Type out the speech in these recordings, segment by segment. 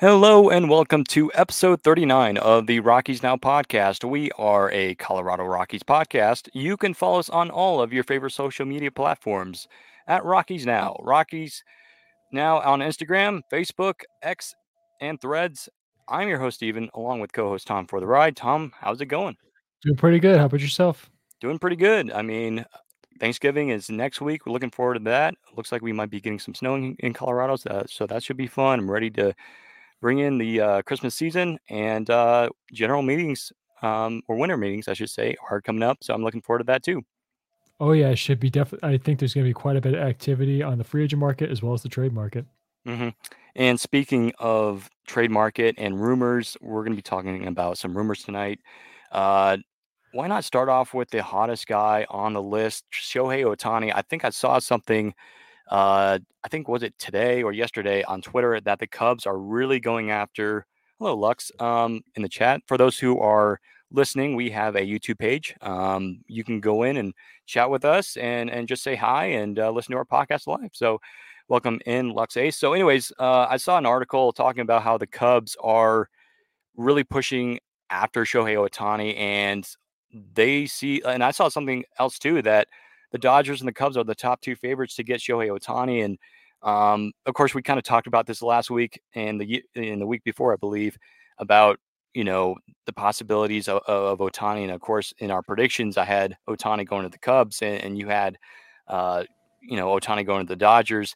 Hello and welcome to episode 39 of the Rockies Now podcast. We are a Colorado Rockies podcast. You can follow us on all of your favorite social media platforms at Rockies Now. Rockies Now on Instagram, Facebook, X, and Threads. I'm your host, Stephen, along with co host Tom for the ride. Tom, how's it going? Doing pretty good. How about yourself? Doing pretty good. I mean, Thanksgiving is next week. We're looking forward to that. Looks like we might be getting some snow in, in Colorado, so, so that should be fun. I'm ready to bring in the uh, Christmas season and uh, general meetings um, or winter meetings, I should say, are coming up. So I'm looking forward to that too. Oh yeah, it should be definitely. I think there's going to be quite a bit of activity on the free agent market as well as the trade market. Mm-hmm. And speaking of trade market and rumors, we're going to be talking about some rumors tonight. Uh, why not start off with the hottest guy on the list, Shohei Ohtani? I think I saw something uh, I think was it today or yesterday on Twitter that the Cubs are really going after. Hello, Lux, um, in the chat. For those who are listening, we have a YouTube page. Um, you can go in and chat with us and and just say hi and uh, listen to our podcast live. So, welcome in, Lux Ace. So, anyways, uh, I saw an article talking about how the Cubs are really pushing after Shohei Ohtani, and they see, and I saw something else too that the Dodgers and the Cubs are the top two favorites to get Shohei Ohtani. And um, of course, we kind of talked about this last week and the in the week before, I believe, about you know the possibilities of, of Ohtani. And of course, in our predictions, I had Ohtani going to the Cubs, and, and you had uh, you know Ohtani going to the Dodgers.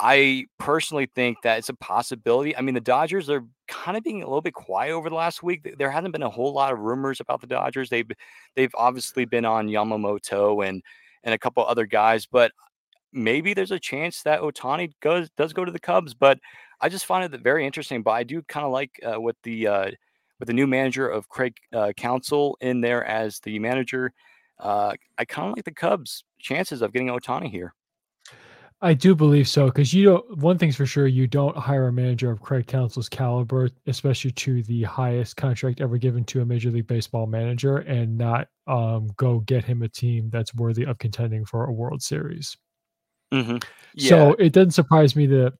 I personally think that it's a possibility. I mean, the Dodgers are kind of being a little bit quiet over the last week. There hasn't been a whole lot of rumors about the Dodgers. They've they've obviously been on Yamamoto and and a couple other guys. But maybe there's a chance that Ohtani goes does go to the Cubs. But I just find it very interesting. But I do kind of like uh, with the uh, with the new manager of Craig uh, Counsell in there as the manager. Uh, I kind of like the Cubs' chances of getting Ohtani here. I do believe so because you don't. One thing's for sure, you don't hire a manager of Craig Counsell's caliber, especially to the highest contract ever given to a Major League Baseball manager, and not um, go get him a team that's worthy of contending for a World Series. Mm-hmm. Yeah. So it doesn't surprise me that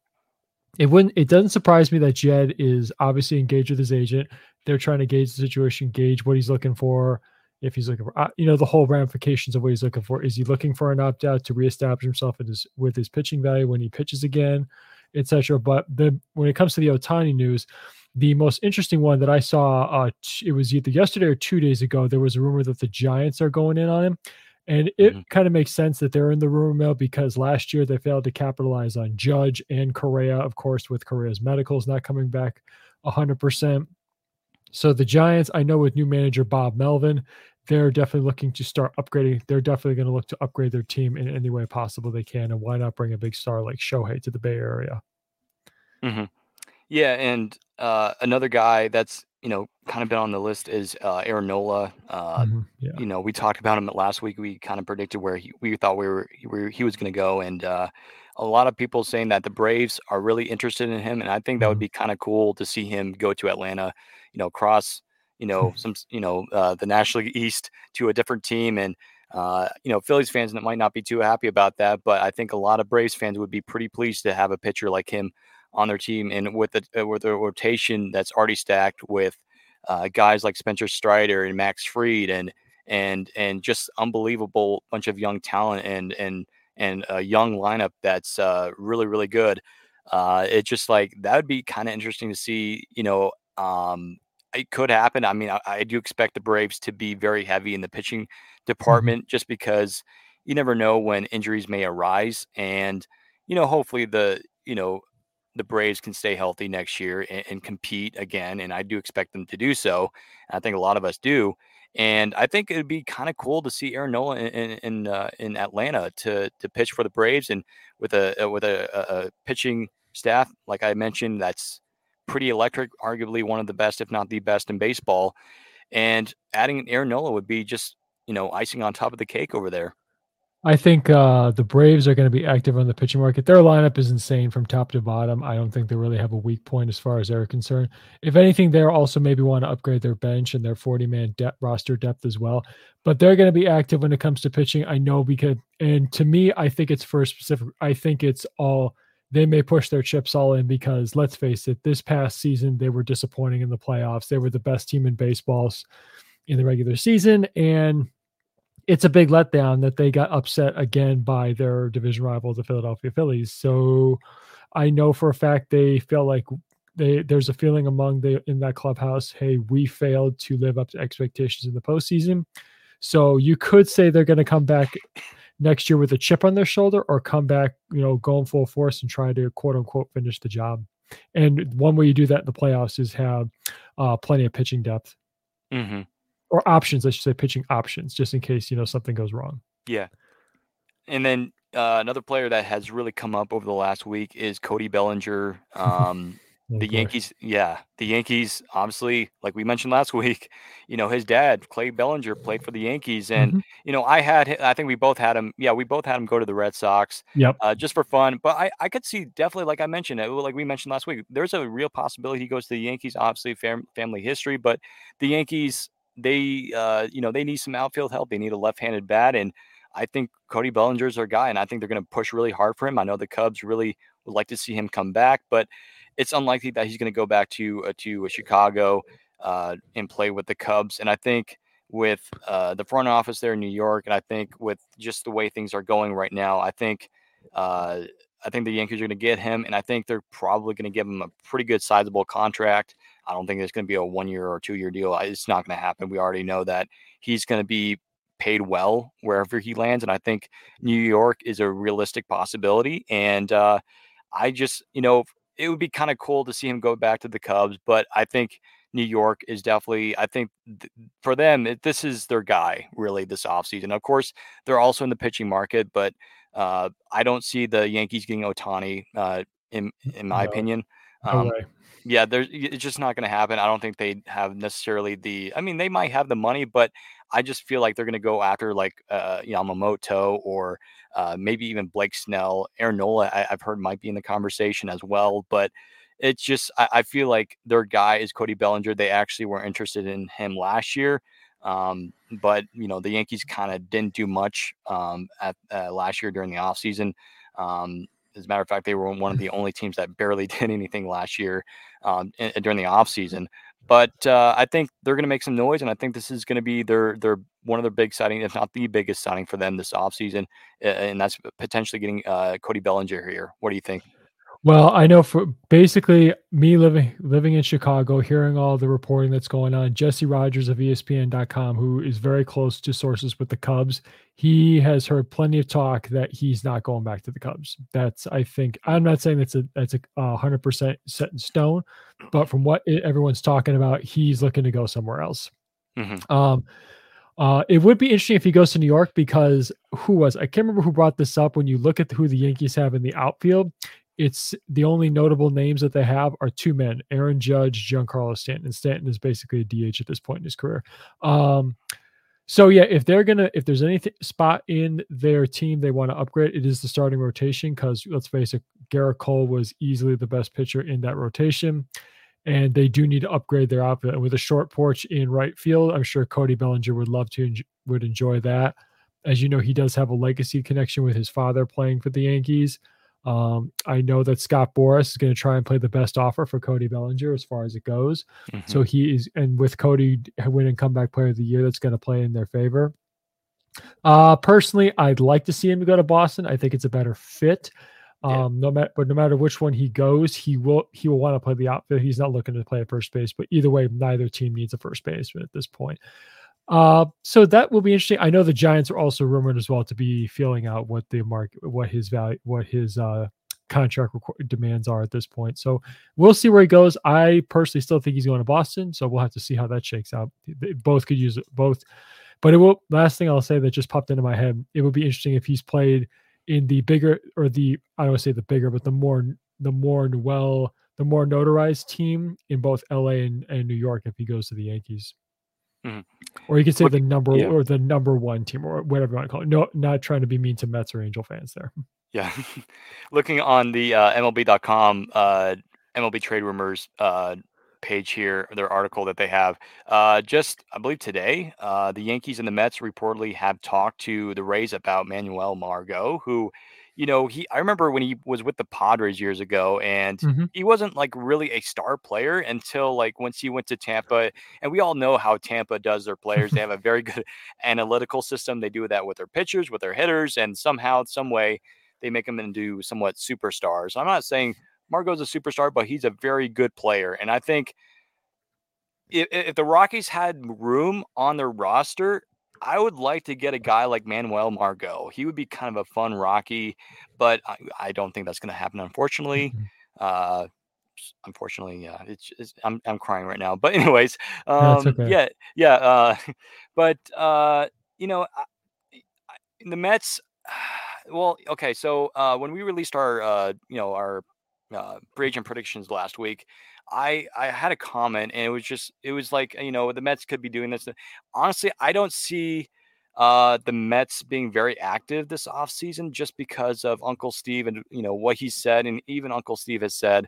it wouldn't. It doesn't surprise me that Jed is obviously engaged with his agent. They're trying to gauge the situation, gauge what he's looking for if he's looking for, uh, you know, the whole ramifications of what he's looking for. Is he looking for an opt out to reestablish himself his, with his pitching value when he pitches again, etc. But the when it comes to the Ohtani news, the most interesting one that I saw, uh, it was either yesterday or two days ago. There was a rumor that the Giants are going in on him. And it mm-hmm. kind of makes sense that they're in the rumor mill because last year they failed to capitalize on Judge and Correa, of course, with Correa's medicals not coming back 100%. So the Giants, I know with new manager Bob Melvin, they're definitely looking to start upgrading. They're definitely going to look to upgrade their team in any way possible they can. And why not bring a big star like Shohei to the Bay Area? Mm-hmm. Yeah, and uh, another guy that's you know kind of been on the list is uh, Aaron Nola. Uh, mm-hmm. yeah. You know, we talked about him last week. We kind of predicted where he, we thought we were, we he was going to go, and uh, a lot of people saying that the Braves are really interested in him, and I think that would mm-hmm. be kind of cool to see him go to Atlanta. You know, cross you know some you know uh, the National League East to a different team, and uh, you know Phillies fans might not be too happy about that, but I think a lot of Braves fans would be pretty pleased to have a pitcher like him on their team, and with the uh, with a rotation that's already stacked with uh, guys like Spencer Strider and Max Fried and and and just unbelievable bunch of young talent and and and a young lineup that's uh, really really good. Uh, it's just like that would be kind of interesting to see. You know, um, it could happen. I mean, I, I, do expect the Braves to be very heavy in the pitching mm-hmm. department, just because you never know when injuries may arise, and you know, hopefully the you know the Braves can stay healthy next year and, and compete again, and I do expect them to do so. I think a lot of us do. And I think it'd be kind of cool to see Aaron Nola in in, uh, in Atlanta to to pitch for the Braves and with a with a, a pitching staff like I mentioned that's pretty electric, arguably one of the best, if not the best, in baseball. And adding Aaron Nola would be just you know icing on top of the cake over there. I think uh, the Braves are going to be active on the pitching market. Their lineup is insane from top to bottom. I don't think they really have a weak point as far as they're concerned. If anything, they're also maybe want to upgrade their bench and their 40 man de- roster depth as well. But they're going to be active when it comes to pitching. I know because, and to me, I think it's for a specific, I think it's all they may push their chips all in because let's face it, this past season they were disappointing in the playoffs. They were the best team in baseballs in the regular season, and it's a big letdown that they got upset again by their division rival, the Philadelphia Phillies. So I know for a fact they feel like they there's a feeling among the in that clubhouse, hey, we failed to live up to expectations in the postseason. So you could say they're going to come back next year with a chip on their shoulder or come back, you know, going full force and try to quote unquote finish the job. And one way you do that in the playoffs is have uh, plenty of pitching depth Mm-hmm. Or options. I should say pitching options, just in case you know something goes wrong. Yeah. And then uh, another player that has really come up over the last week is Cody Bellinger. Um, the. Yankees, yeah, the Yankees, obviously, like we mentioned last week, you know, his dad, Clay Bellinger, played for the Yankees. And, Mhm. you know, I had, I think we both had him. Yeah, we both had him go to the Red Sox Yep. uh, just for fun. But I, I could see definitely, like I mentioned, uh, like we mentioned last week, there's a real possibility he goes to the Yankees. Obviously, fam- family history, but the Yankees, they, uh, you know, they need some outfield help. They need a left-handed bat, and I think Cody Bellinger's their guy, and I think they're going to push really hard for him. I know the Cubs really would like to see him come back, but it's unlikely that he's going to go back to uh, to uh, Chicago uh, and play with the Cubs. And I think with uh, the front office there in New York, and I think with just the way things are going right now, I think uh, I think the Yankees are going to get him, and I think they're probably going to give him a pretty good sizable contract. I don't think it's going to be a one year or two year deal. It's not going to happen. We already know that he's going to be paid well wherever he lands, and I think New York is a realistic possibility. And uh, I just, you know, it would be kind of cool to see him go back to the Cubs, but I think New York is definitely, I think th- for them, it, this is their guy really this offseason. Of course, they're also in the pitching market, but uh, I don't see the Yankees getting Ohtani, uh, in, in my No, opinion. Um, way. Yeah, there's it's just not going to happen. I don't think they have necessarily the. I mean, they might have the money, but I just feel like they're going to go after like uh, Yamamoto or uh, maybe even Blake Snell, Aaron Nola. I, I've heard might be in the conversation as well, but it's just I, I feel like their guy is Cody Bellinger. They actually were interested in him last year, um, but you know the Yankees kind of didn't do much um, at uh, last year during the offseason. Um, as a matter of fact, they were one of the only teams that barely did anything last year um, in, during the offseason. But uh, I think they're going to make some noise, and I think this is going to be their their one of their big signing, if not the biggest signing for them this offseason, and that's potentially getting uh, Cody Bellinger here. What do you think? Well, I know for basically me living living in Chicago, hearing all the reporting that's going on, Jesse Rogers of ESPN.com, who is very close to sources with the Cubs, he has heard plenty of talk that he's not going back to the Cubs. That's I think I'm not saying that's a that's a hundred percent set in stone, but from what everyone's talking about, he's looking to go somewhere else. Mhm. Um, uh, it would be interesting if he goes to New York because who was I can't remember who brought this up. When you look at who the Yankees have in the outfield, it's the only notable names that they have are two men: Aaron Judge, Giancarlo Stanton. And Stanton is basically a DH at this point in his career. Um, so yeah, if they're gonna, if there's any spot in their team they want to upgrade, it is the starting rotation. Because let's face it, Gerrit Cole was easily the best pitcher in that rotation and they do need to upgrade their outfit. And with a short porch in right field, I'm sure Cody Bellinger would love to enj- would enjoy that. As you know, he does have a legacy connection with his father playing for the Yankees. Um, I know that Scott Boras is going to try and play the best offer for Cody Bellinger as far as it goes. Mhm. So he is, and with Cody winning comeback player of the year, that's going to play in their favor. Uh, personally, I'd like to see him go to Boston. I think it's a better fit. Yeah. Um, no matter, but no matter which one he goes, he will he will want to play the outfield. He's not looking to play at first base, but either way, neither team needs a first baseman at this point. Uh, so that will be interesting. I know the Giants are also rumored as well to be feeling out what the market, what his value, what his uh contract demands are at this point. So we'll see where he goes. I personally still think he's going to Boston, so we'll have to see how that shakes out. They both could use both, but it will. Last thing I'll say that just popped into my head: it would be interesting if he's played in the bigger or the I don't want to say the bigger, but the more the more well the more notarized team in both LA and, and New York if he goes to the Yankees. Mhm. Or you could say Look- the number yeah. or the number one team or whatever you want to call it. No, not trying to be mean to Mets or Angel fans there. Yeah. Looking on the uh, MLB.com uh, MLB trade rumors uh, page here, their article that they have, uh, just I believe today, uh, the Yankees and the Mets reportedly have talked to the Rays about Manuel Margot, who, you know, he I remember when he was with the Padres years ago, and hmm he wasn't like really a star player until like once he went to Tampa. And we all know how Tampa does their players. They have a very good analytical system. They do that with their pitchers, with their hitters, and somehow, some way, they make them into somewhat superstars. I'm not saying Margot's a superstar, but he's a very good player. And I think if, if the Rockies had room on their roster, I would like to get a guy like Manuel Margot. He would be kind of a fun Rocky, but I, I don't think that's going to happen, unfortunately. Uh, unfortunately, yeah, it's, it's, I'm I'm crying right now. But anyways, um, okay. yeah, yeah. Uh, but uh, you know, I, I, the Mets. Well, okay. So uh, when we released our, uh, you know, our uh, free agent predictions last week, I I had a comment, and it was just it was like you know the Mets could be doing this. Honestly, I don't see uh, the Mets being very active this offseason just because of Uncle Steve and you know what he said, and even Uncle Steve has said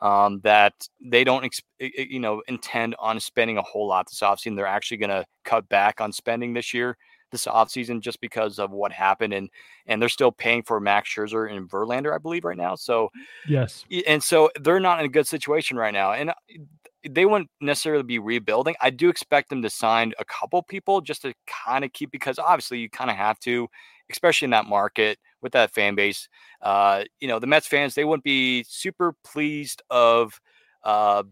um, that they don't ex- you know intend on spending a whole lot this offseason. They're actually going to cut back on spending this year this offseason just because of what happened and and they're still paying for Max Scherzer and Verlander, I believe, right now. So Yes. and so they're not in a good situation right now. And uh, they wouldn't necessarily be rebuilding. I do expect them to sign a couple people just to kind of keep because obviously you kind of have to, especially in that market with that fan base. Uh, you know, the Mets fans, they wouldn't be super pleased of uh,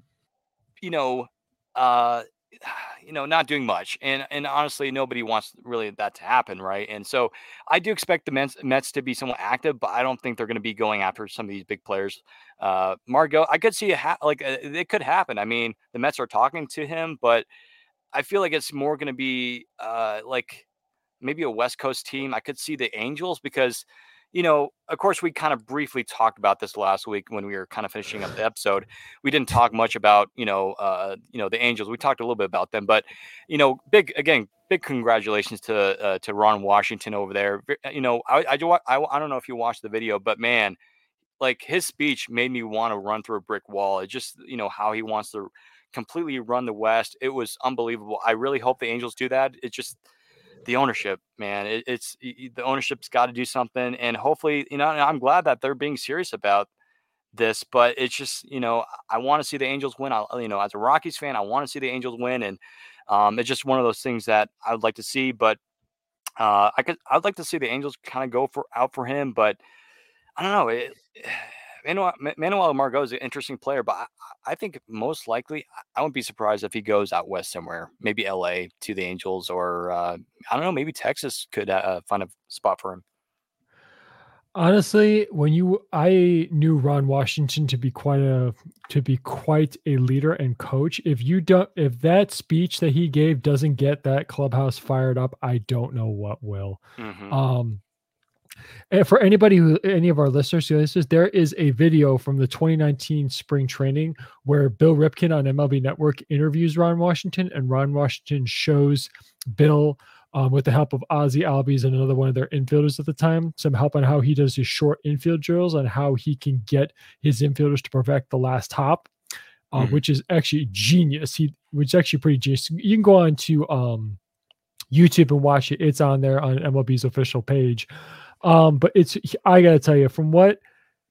you know, uh, you know, not doing much. And and honestly, nobody wants really that to happen, right? And so I do expect the Mets, Mets to be somewhat active, but I don't think they're going to be going after some of these big players. Uh, Margot, I could see it ha- like uh, it could happen. I mean, the Mets are talking to him, but I feel like it's more going to be uh, like maybe a West Coast team. I could see the Angels because, you know, of course, we kind of briefly talked about this last week when we were kind of finishing up the episode. We didn't talk much about, you know, uh, you know, the Angels. We talked a little bit about them, but you know, big again, big congratulations to uh, to Ron Washington over there. You know, I I, do, I I don't know if you watched the video, but man, like his speech made me want to run through a brick wall. It just, you know, how he wants to completely run the West. It was unbelievable. I really hope the Angels do that. It just the ownership, man. It, it's the ownership's got to do something, and hopefully, you know, I'm glad that they're being serious about this. But it's just, you know, I want to see the Angels win. I, you know, as a Rockies fan, I want to see the Angels win, and um, it's just one of those things that I would like to see. But uh, I could, I'd like to see the Angels kind of go for out for him, but I don't know. It, Manuel, Manuel Margot is an interesting player, but I, I think most likely I wouldn't be surprised if he goes out west somewhere, maybe LA to the Angels, or uh, I don't know, maybe Texas could uh, find a spot for him. Honestly, when you I knew Ron Washington to be quite a to be quite a leader and coach. If you don't if that speech that he gave doesn't get that clubhouse fired up, I don't know what will. hmm Um and for anybody who any of our listeners who listens, there is a video from the 2019 spring training where Bill Ripken on MLB Network interviews Ron Washington, and Ron Washington shows Bill um, with the help of Ozzie Albies and another one of their infielders at the time, some help on how he does his short infield drills and how he can get his infielders to perfect the last hop, uh, Mhm. which is actually genius. He, which is actually pretty genius. You can go on to um, YouTube and watch it. It's on there on MLB's official page. Um, but it's I gotta tell you, from what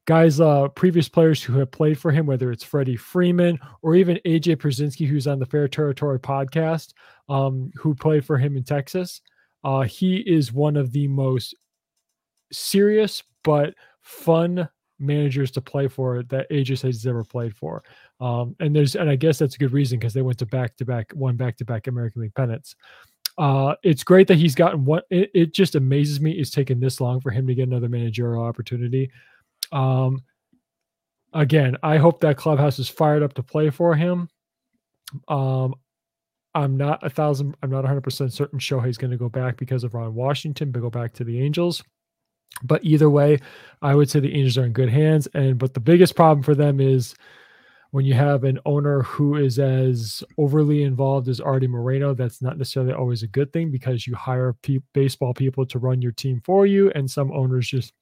guys, uh, previous players who have played for him, whether it's Freddie Freeman or even AJ Pierzynski, who's on the Fair Territory podcast, um, who played for him in Texas, uh, he is one of the most serious but fun managers to play for that AJ has ever played for. Um, and there's and I guess that's a good reason because they went to back to back, one back to back American League pennants. Uh, it's great that he's gotten one. It, it just amazes me it's taken this long for him to get another managerial opportunity. Um, again, I hope that clubhouse is fired up to play for him. Um, I'm not a thousand. I'm not 100 percent certain Shohei's going to go back because of Ron Washington, but go back to the Angels. But either way, I would say the Angels are in good hands. And but the biggest problem for them is when you have an owner who is as overly involved as Artie Moreno, that's not necessarily always a good thing because you hire pe- baseball people to run your team for you, and some owners just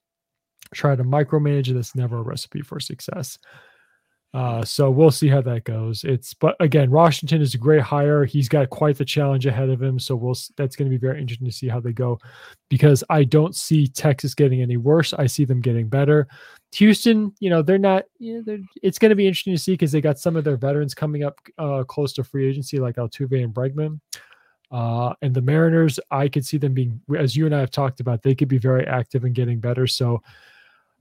try to micromanage, that's never a recipe for success. Uh, so we'll see how that goes. It's but again, Washington is a great hire. He's got quite the challenge ahead of him. So we'll that's going to be very interesting to see how they go, because I don't see Texas getting any worse. I see them getting better. Houston, you know, they're not. You know, they're, it's going to be interesting to see because they got some of their veterans coming up uh, close to free agency, like Altuve and Bregman. Uh, and the Mariners, I could see them being, as you and I have talked about, they could be very active and getting better. So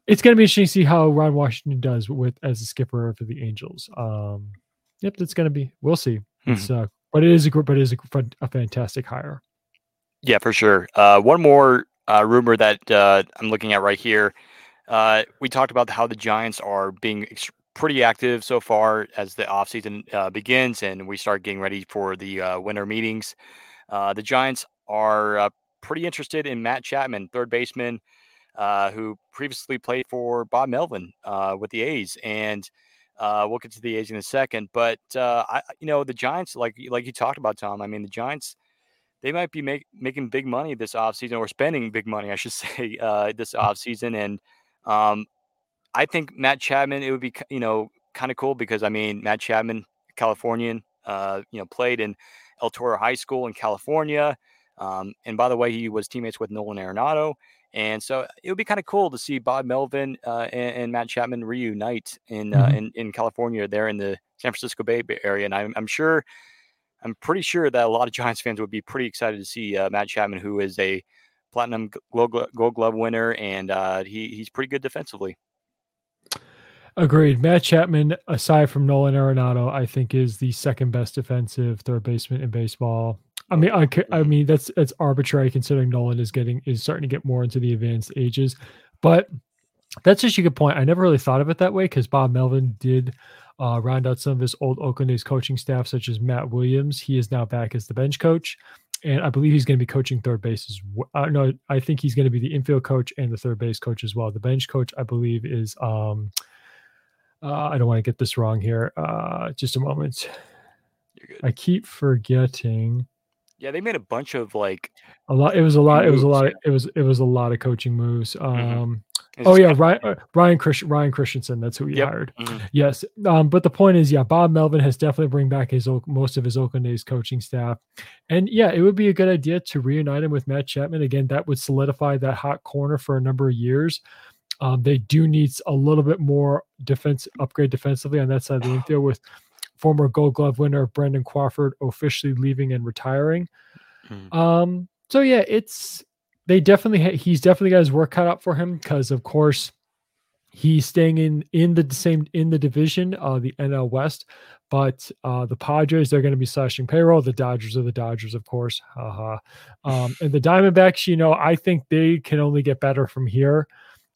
it's going to be interesting to see how Ron Washington does with as a skipper for the Angels. Um, yep, that's going to be. We'll see. Mm-hmm. It's uh, but it is a but it is a, a fantastic hire. Yeah, for sure. Uh, one more uh, rumor that uh, I'm looking at right here. Uh, we talked about how the Giants are being ex- pretty active so far as the offseason uh, begins and we start getting ready for the uh, winter meetings. Uh, the Giants are uh, pretty interested in Matt Chapman, third baseman, uh, who previously played for Bob Melvin uh, with the A's, and we'll get to the A's in a second. But I, you know, the Giants, like like you talked about, Tom. I mean, the Giants. They might be make, making big money this offseason or spending big money, I should say, this offseason. And um, I think Matt Chapman, it would be, you know, kind of cool because I mean, Matt Chapman, Californian, uh, you know, played in El Toro High School in California. Um, and by the way, he was teammates with Nolan Arenado. And so it would be kind of cool to see Bob Melvin uh, and, and, Matt Chapman reunite in, uh, mm-hmm. in in California, there in the San Francisco Bay Area. And I'm, I'm sure, I'm pretty sure that a lot of Giants fans would be pretty excited to see uh, Matt Chapman, who is a platinum Gold, Glove winner, and uh, he he's pretty good defensively. Agreed. Matt Chapman, aside from Nolan Arenado, I think is the second best defensive third baseman in baseball. I mean, I, I mean that's that's arbitrary considering Nolan is getting is starting to get more into the advanced ages, but that's just a good point. I never really thought of it that way because Bob Melvin did uh, round out some of his old Oakland A's coaching staff, such as Matt Williams. He is now back as the bench coach, and I believe he's going to be coaching third base as well. Uh, no, I think he's going to be the infield coach and the third base coach as well. The bench coach, I believe, is um, uh, I don't want to get this wrong here. Uh, just a moment. I keep forgetting. Yeah, they made a bunch of like a lot. It was a lot. Moves, it was a lot. Of, it was it was a lot of coaching moves. Mm-hmm. Um, mm-hmm. Oh yeah, Ryan uh, Ryan, Chris, Ryan Christenson. That's who he yep. hired. Mm-hmm. Yes. Um, but the point is, yeah, Bob Melvin has definitely bring back his most of his Oakland A's coaching staff, and yeah, it would be a good idea to reunite him with Matt Chapman again. That would solidify that hot corner for a number of years. Um, they do need a little bit more defense upgrade defensively on that side of the infield with former Gold Glove winner Brandon Crawford officially leaving and retiring. Mm. Um, so yeah, it's they definitely ha- he's definitely got his work cut out for him because of course he's staying in in the same in the division, uh, the NL West. But uh, the Padres, they're going to be slashing payroll. The Dodgers are the Dodgers, of course. Um, and the Diamondbacks, you know, I think they can only get better from here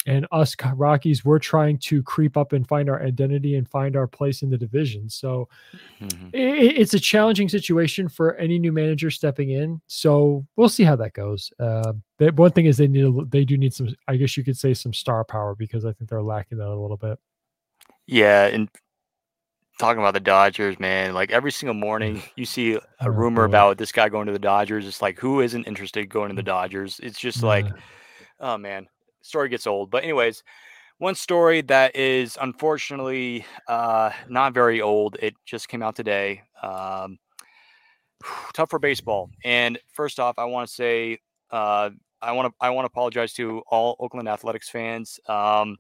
and us Rockies, we're trying to creep up and find our identity and find our place in the division. So mm-hmm. it, it's a challenging situation for any new manager stepping in. So we'll see how that goes. Uh, they, one thing is they need a, they do need some, I guess you could say some star power because I think they're lacking that a little bit. Yeah, and talking about the Dodgers, man, like every single morning you see a oh, rumor about this guy going to the Dodgers. It's like who isn't interested going to the Dodgers? It's just yeah. like, oh man story gets old. But anyways, one story that is unfortunately uh, not very old. It just came out today. Um, tough for baseball. And first off, I want to say uh, I want to I want to apologize to all Oakland Athletics fans. Um,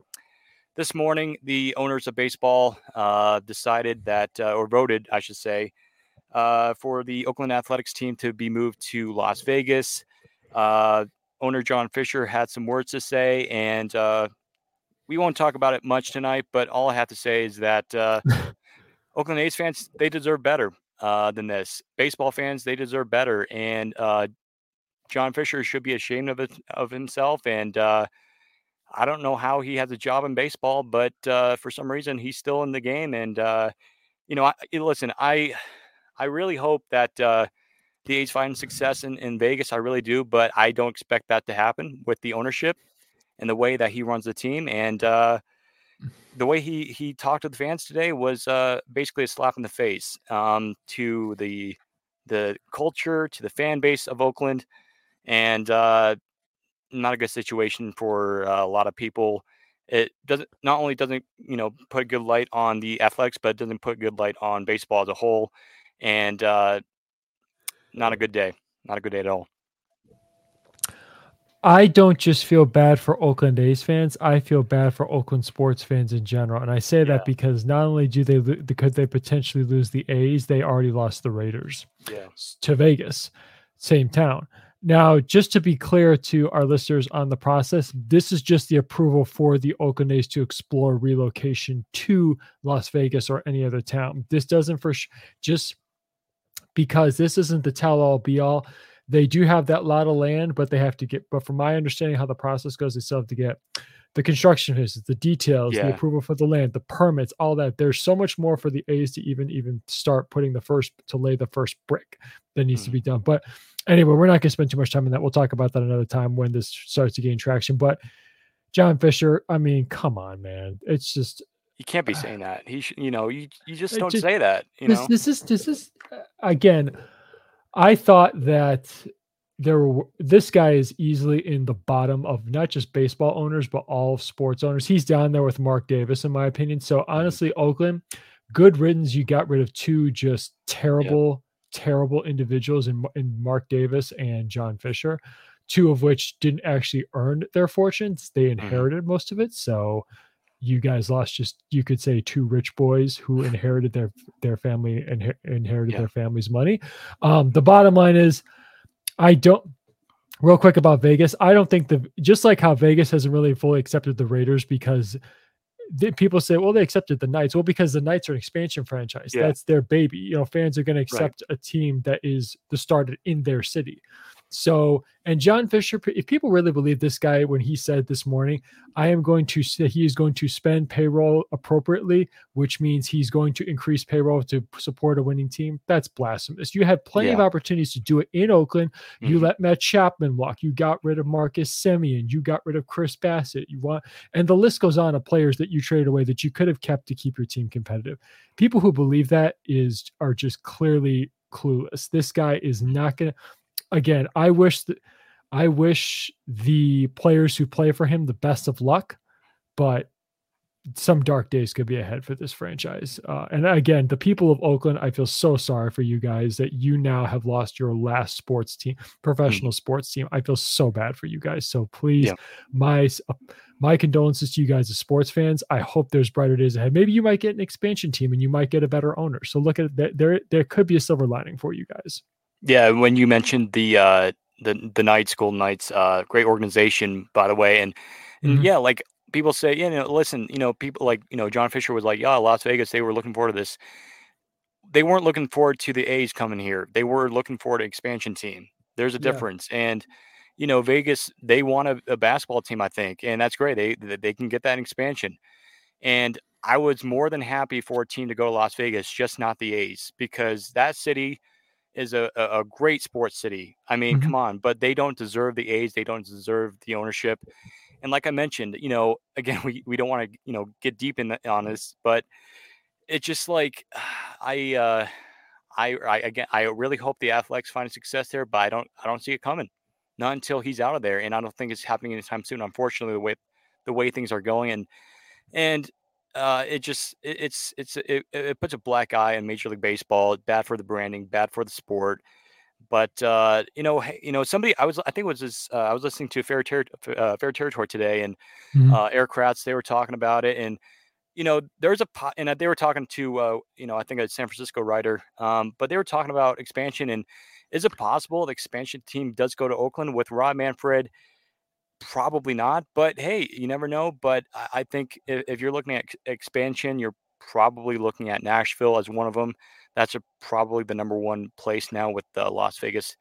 this morning, the owners of baseball uh, decided that, uh, or voted, I should say, uh, for the Oakland Athletics team to be moved to Las Vegas. Owner John Fisher had some words to say, and uh, we won't talk about it much tonight. But all I have to say is that uh, Oakland A's fans they deserve better uh, than this. Baseball fans they deserve better, and uh, John Fisher should be ashamed of it of himself. And uh, I don't know how he has a job in baseball, but uh, for some reason he's still in the game. And you know, I, listen, I I really hope that the A's find success in, in Vegas. I really do, but I don't expect that to happen with the ownership and the way that he runs the team. And uh, the way he he talked to the fans today was uh, basically a slap in the face um, to the the culture, to the fan base of Oakland, and uh, not a good situation for uh, a lot of people. it doesn't not only doesn't you know put good light on the athletics, but it doesn't put good light on baseball as a whole, and uh, not a good day. Not a good day at all. I don't just feel bad for Oakland A's fans. I feel bad for Oakland sports fans in general, and I say that because not only do they could they potentially lose the A's, they already lost the Raiders yeah. to Vegas, same town. Now, just to be clear to our listeners on the process, this is just the approval for the Oakland A's to explore relocation to Las Vegas or any other town. This doesn't for sh- just because this isn't the tell all be all. They do have that lot of land, but they have to get, but from my understanding, how the process goes, they still have to get the construction visits, the details, yeah. the approval for the land, the permits, all that. There's so much more for the A's to even even start putting the first to lay the first brick that needs mm-hmm. to be done. But anyway, we're not going to spend too much time on that. We'll talk about that another time when this starts to gain traction. But John Fisher, I mean, come on, man. It's just you can't be saying that. He should, you know, you you just don't just, say that. You this, know, this is this is again. I thought that there were this guy is easily in the bottom of not just baseball owners but all sports owners. He's down there with Mark Davis, in my opinion. So mm-hmm. honestly, Oakland, good riddance. You got rid of two just terrible, yep. terrible individuals in in Mark Davis and John Fisher, two of which didn't actually earn their fortunes. They mm-hmm. inherited mm-hmm. most of it. So you guys lost just you could say two rich boys who inherited their their family and inherited yeah. their family's money um the bottom line is i don't real quick about vegas i don't think the just like how vegas hasn't really fully accepted the raiders because people say well they accepted the knights well because the knights are an expansion franchise yeah. that's their baby you know fans are going to accept right. a team that is the started in their city so, and John Fisher, if people really believe this guy when he said this morning, I am going to say he is going to spend payroll appropriately, which means he's going to increase payroll to support a winning team. That's blasphemous. You had plenty yeah. of opportunities to do it in Oakland. Mm-hmm. You let Matt Chapman walk. You got rid of Marcus Semien. You got rid of Chris Bassitt. You want, and the list goes on of players that you traded away that you could have kept to keep your team competitive. People who believe that is are just clearly clueless. This guy is not going to again, I wish that I wish the players who play for him the best of luck, but some dark days could be ahead for this franchise. Uh, and again, the people of Oakland, I feel so sorry for you guys that you now have lost your last sports team, professional mm-hmm. sports team. I feel so bad for you guys. So please, yeah. my uh, my condolences to you guys as sports fans. I hope there's brighter days ahead. Maybe you might get an expansion team and you might get a better owner. So look at that. There, there could be a silver lining for you guys. Yeah, when you mentioned the uh, the the Knights, Golden Knights, uh, great organization, by the way, and, and mm-hmm. yeah, like people say, yeah, you know, listen, you know, people like you know, John Fisher was like, yeah, Las Vegas, they were looking forward to this. They weren't looking forward to the A's coming here. They were looking forward to an expansion team. There's a yeah. difference, and you know, Vegas, they want a, a, basketball team, I think, and that's great. They they can get that expansion, and I was more than happy for a team to go to Las Vegas, just not the A's, because that city is a, a great sports city. I mean, mm-hmm. come on, but they don't deserve the age. They don't deserve the ownership. And like I mentioned, you know, again, we, we don't want to, you know, get deep in the, on this, but it's just like, I, uh, I, I, again, I really hope the Athletics find success there, but I don't, I don't see it coming. Not until he's out of there, and I don't think it's happening anytime soon. Unfortunately, the way the way things are going, and and uh, it just it, it's it's it, it puts a black eye on Major League Baseball. Bad for the branding, bad for the sport. But uh, you know, hey, you know, somebody I was I think it was this, uh, I was listening to Fair, Ter- uh, Fair Territory today, and mm-hmm. uh, Kratz they were talking about it, and you know, there's a pot and they were talking to uh, you know I think a San Francisco writer, um, but they were talking about expansion and is it possible the expansion team does go to Oakland with Rob Manfred? Probably not, but hey, you never know. But I, think if, if, you're looking at expansion, you're probably looking at Nashville as one of them. That's a, probably the number one place now with uh, Las Vegas.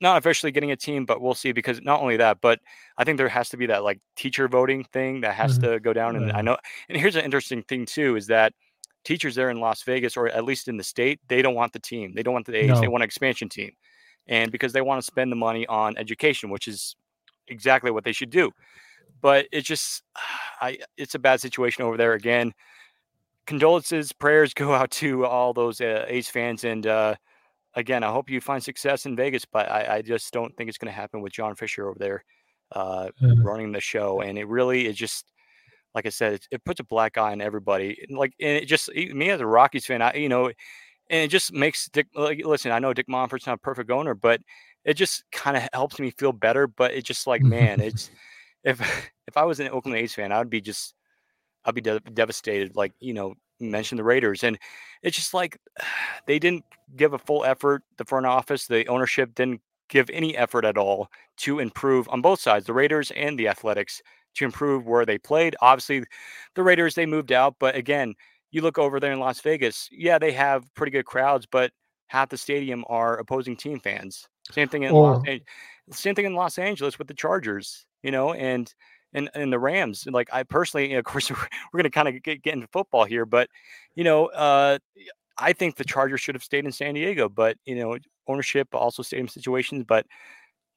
Not officially getting a team, but we'll see. Because not only that, but I think there has to be that like teacher voting thing that has mm-hmm. to go down. And I know. And here's an interesting thing too: is that teachers there in Las Vegas, or at least in the state, they don't want the team. They don't want the A's. No. They want an expansion team, and because they want to spend the money on education, which is exactly what they should do. But it's just, I it's a bad situation over there again. Condolences, prayers go out to all those uh, A's fans, and uh, again, I hope you find success in Vegas. But I, I just don't think it's going to happen with John Fisher over there uh, mm-hmm. running the show, and it really is just like I said, it, it puts a black eye on everybody. And like, and it just me as a Rockies fan, I you know, and it just makes Dick. Like, listen, I know Dick Monfort's not a perfect owner, but it just kind of helps me feel better. But it's just like, man, it's if if I was an Oakland A's fan, I would be just I'd be de- devastated. Like you know, mention the Raiders, and it's just like they didn't give a full effort. The front office, the ownership didn't give any effort at all to improve on both sides, the Raiders and the Athletics, to improve where they played. Obviously, the Raiders they moved out, but again, you look over there in Las Vegas. Yeah, they have pretty good crowds, but half the stadium are opposing team fans. Same thing in oh. Los Angeles. Same thing in Los Angeles with the Chargers, you know, and and and the Rams. Like I personally, you know, of course, we're, we're going to kind of get, get into football here, but you know, uh, I think the Chargers should have stayed in San Diego, but you know, ownership also stadium situations. But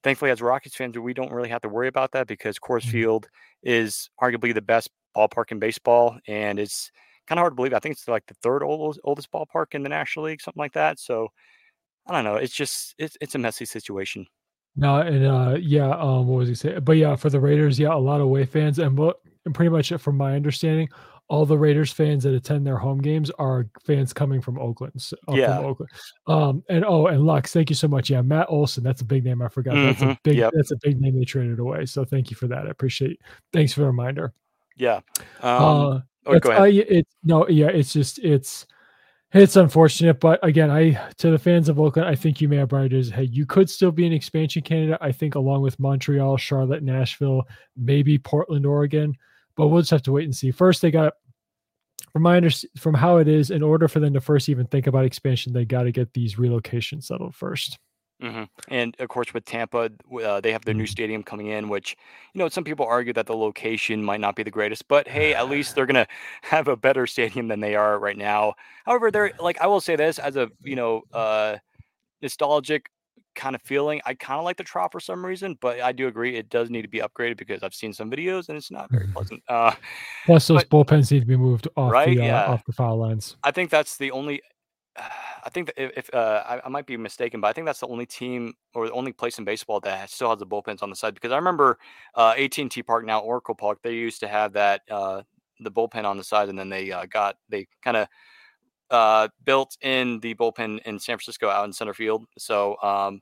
thankfully, as Rockies fans, we don't really have to worry about that because Coors mm-hmm. Field is arguably the best ballpark in baseball, and it's kind of hard to believe. I think it's like the third oldest, oldest ballpark in the National League, something like that. So I don't know. It's just it's it's a messy situation. No, and uh, yeah, um, what was he saying? But yeah, for the Raiders, yeah, a lot of away fans, and what, and pretty much from my understanding, all the Raiders fans that attend their home games are fans coming from Oakland. So, uh, yeah. From Oakland. Um, and oh, and Lux, thank you so much. Yeah, Matt Olson, that's a big name. I forgot. Mm-hmm. That's a mm-hmm. big. Yep. That's a big name they traded away. So thank you for that. I appreciate. Thanks for the reminder. Yeah. Um, uh, oh, go ahead. I, it's no, yeah, it's just it's it's unfortunate, but again, I to the fans of Oakland, I think you may have brighter days. Hey, you could still be an expansion candidate. I think along with Montreal, Charlotte, Nashville, maybe Portland, Oregon. But we'll just have to wait and see. First, they got from my under, from how it is, in order for them to first even think about expansion, they got to get these relocations settled first. Mm-hmm. And of course, with Tampa, uh, they have their new mm-hmm. stadium coming in, which you know some people argue that the location might not be the greatest, but hey, at least they're gonna have a better stadium than they are right now. However, they're like I will say this as a you know uh, nostalgic kind of feeling. I kind of like the Trop for some reason, but I do agree it does need to be upgraded because I've seen some videos and it's not very pleasant. Uh, Plus, those but, bullpens need to be moved off right, the uh, yeah. off the foul lines. I think that's the only I think that if, if uh, I, I might be mistaken, but I think that's the only team or the only place in baseball that still has the bullpens on the side. Because I remember uh, AT&T Park, now Oracle Park, they used to have that uh, the bullpen on the side, and then they uh, got they kind of uh, built in the bullpen in San Francisco out in center field. So, um,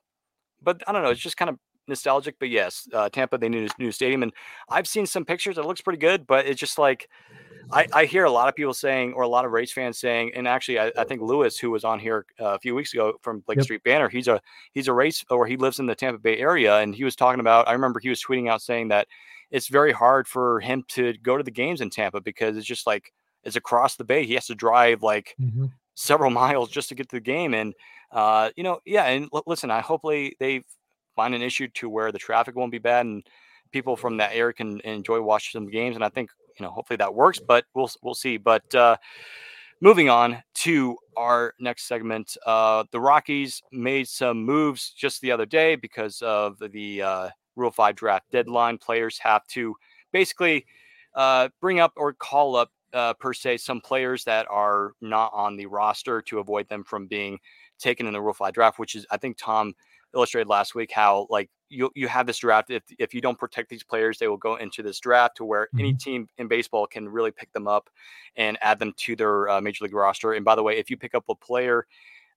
but I don't know, it's just kind of nostalgic. But yes, uh, Tampa they need a new stadium, and I've seen some pictures. It looks pretty good, but it's just like I, I hear a lot of people saying, or a lot of Rays fans saying, and actually, I, I think Lewis, who was on here uh, a few weeks ago from Blake yep. Street Banner, he's a he's a Rays, or he lives in the Tampa Bay area, and he was talking about. I remember he was tweeting out saying that it's very hard for him to go to the games in Tampa because it's just like it's across the bay. He has to drive like mm-hmm. several miles just to get to the game, and uh, you know, yeah. And l- listen, I hopefully they find an issue to where the traffic won't be bad and people from that area can enjoy watching some games. And I think you know, hopefully that works, but we'll we'll see. But uh, moving on to our next segment, uh, the Rockies made some moves just the other day because of the uh, Rule Five draft deadline. Players have to basically uh, bring up or call up uh, per se some players that are not on the roster to avoid them from being taken in the Rule Five draft, which is I think Tom illustrated last week how like you you have this draft. If if you don't protect these players, they will go into this draft to where mm-hmm. any team in baseball can really pick them up and add them to their uh, major league roster. And by the way, if you pick up a player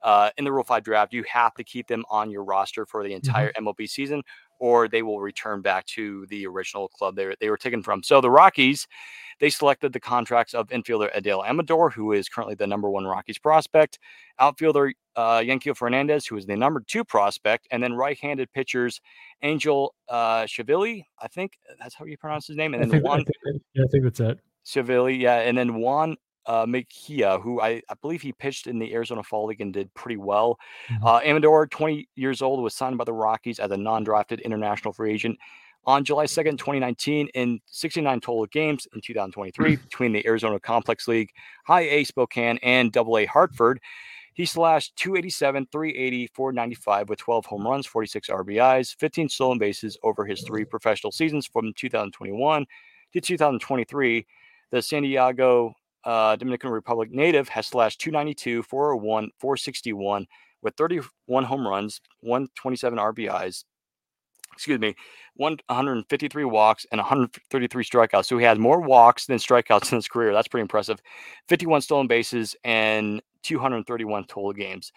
uh, in the Rule Five draft, you have to keep them on your roster for the mm-hmm. entire mm-hmm. MLB season, or they will return back to the original club they they were taken from. So the Rockies they selected the contracts of infielder Adael Amador, who is currently the number one Rockies prospect, outfielder uh, Fernandez, who is the number two prospect, and then right-handed pitchers Angel uh, Chivilli, I think that's how you pronounce his name, and then Juan. I think, yeah, I think that's it. Chivilli, yeah, and then Juan uh, Mejia, who I, I believe he pitched in the Arizona Fall League and did pretty well. Mm-hmm. Uh, Amador, 20 years old, was signed by the Rockies as a non-drafted international free agent on July 2nd, 2019, in 69 total games in 2023 between the Arizona Complex League, High A Spokane, and Double A Hartford. He slashed 287, 380, 495 with 12 home runs, 46 RBIs, 15 stolen bases over his three professional seasons from 2021 to 2023. The San Diego uh, Dominican Republic native has slashed 292, 401, 461 with 31 home runs, 127 RBIs, excuse me, 153 walks and 133 strikeouts. So he had more walks than strikeouts in his career. That's pretty impressive. 51 stolen bases and 231 total games.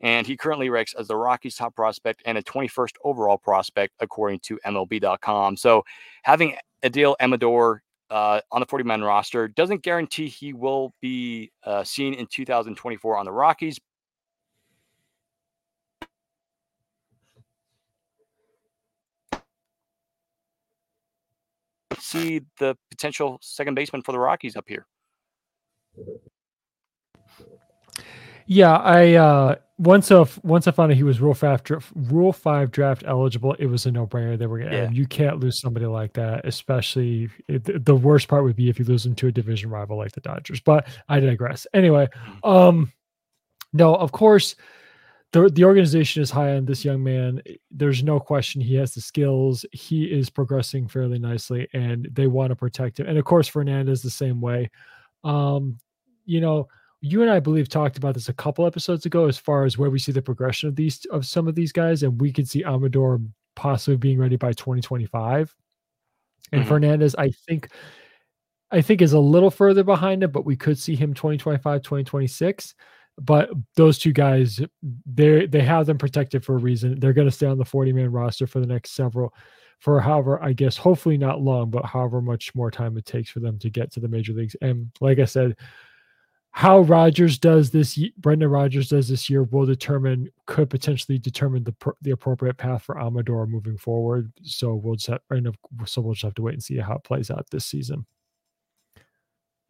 And he currently ranks as the Rockies' top prospect and a 21st overall prospect, according to MLB.com. So having Adael Amador uh, on the 40 man roster doesn't guarantee he will be uh, seen in 2024 on the Rockies, see the potential second baseman for the Rockies up here. Yeah, I uh once of once I found out he was Rule Five Rule Five draft eligible, it was a no brainer. They were yeah. you can't lose somebody like that, especially it, the worst part would be if you lose him to a division rival like the Dodgers. But I digress. Anyway, mm-hmm. um, no, of course, the the organization is high on this young man. There's no question he has the skills. He is progressing fairly nicely, and they want to protect him. And of course, Fernandez the same way. Um, you know, you and I believe talked about this a couple episodes ago, as far as where we see the progression of these of some of these guys, and we could see Amador possibly being ready by 2025. And mm-hmm. Fernandez, I think, I think is a little further behind him, but we could see him 2025, 2026 but those two guys they they have them protected for a reason. They're going to stay on the 40 man roster for the next several for however i guess hopefully not long but however much more time it takes for them to get to the major leagues. And like i said how Rodgers does this Brendan Rodgers does this year will determine could potentially determine the the appropriate path for Amador moving forward. So we'll just have, so we'll just have to wait and see how it plays out this season.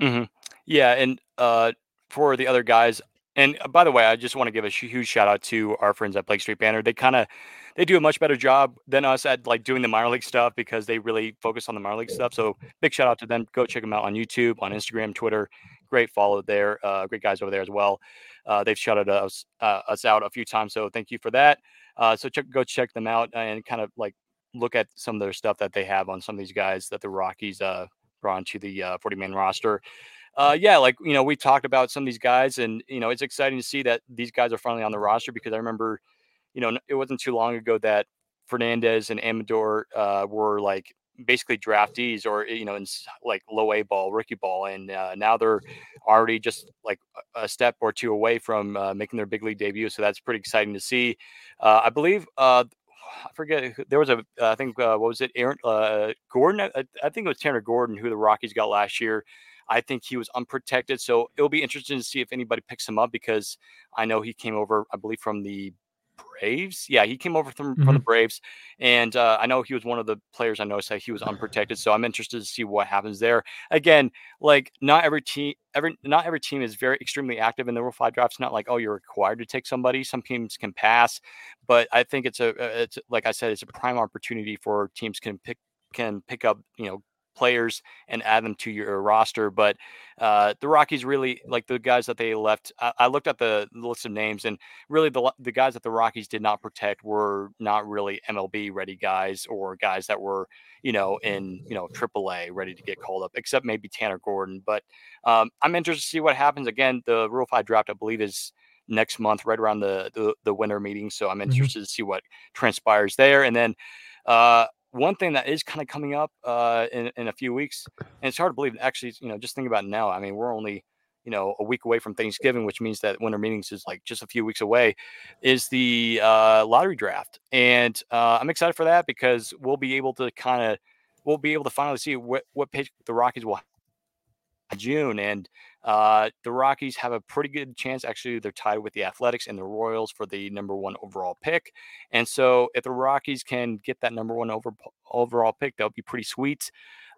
Mm-hmm. yeah and uh for the other guys and uh, by the way, I just want to give a huge shout out to our friends at Blake Street Banner. They kind of they do a much better job than us at like doing the minor league stuff because they really focus on the minor league stuff. So big shout out to them. Go check them out on YouTube, on Instagram, Twitter. Great follow there. Uh, great guys over there as well. Uh, they've shouted us uh, us out a few times, so thank you for that. Uh, so check go check them out and kind of like look at some of their stuff that they have on some of these guys that the Rockies uh, brought into the 40 man roster uh, yeah, like you know, we talked about some of these guys, and you know, it's exciting to see that these guys are finally on the roster because I remember, you know, it wasn't too long ago that Fernandez and Amador uh, were like basically draftees or you know in like low A ball, rookie ball, and uh, now they're already just like a step or two away from uh, making their big league debut. So that's pretty exciting to see. Uh, I believe uh, I forget there was a I think uh, what was it Aaron uh, Gordon I, I, think it was Tanner Gordon who the Rockies got last year I think he was unprotected. So it'll be interesting to see if anybody picks him up because I know he came over, I believe, from the Braves. Yeah, he came over from, mm-hmm. from the mm-hmm. Braves, and uh, I know he was one of the players I noticed that he was unprotected. So I'm interested to see what happens there. Again, like not every team, every not every team is very extremely active in the Rule Five drafts. Not like oh you're required to take somebody. Some teams can pass, but I think it's a it's like I said, it's a prime opportunity for teams can pick can pick up you know players and add them to your roster. But uh, the Rockies really like the guys that they left. I, I, looked at the list of names, and really the the guys that the Rockies did not protect were not really MLB ready guys or guys that were you know in you know AAA ready to get called up, except maybe Tanner Gordon. But um, I'm interested to see what happens. Again, the Rule Five draft, I believe, is next month, right around the the, the winter meeting. So I'm mm-hmm. interested mm-hmm. to see what transpires there, and then. Uh, one thing that is kind of coming up uh, in, in a few weeks, and it's hard to believe. Actually, you know, just think about now. I mean, we're only you know a week away from Thanksgiving, which means that winter meetings is like just a few weeks away. Is the uh, lottery draft, and uh, I'm excited for that because we'll be able to kind of we'll be able to finally see what what pitch the Rockies will June. And uh, the Rockies have a pretty good chance. Actually, they're tied with the Athletics and the Royals for the number one overall pick. And so, if the Rockies can get that number one over, overall pick, that would be pretty sweet.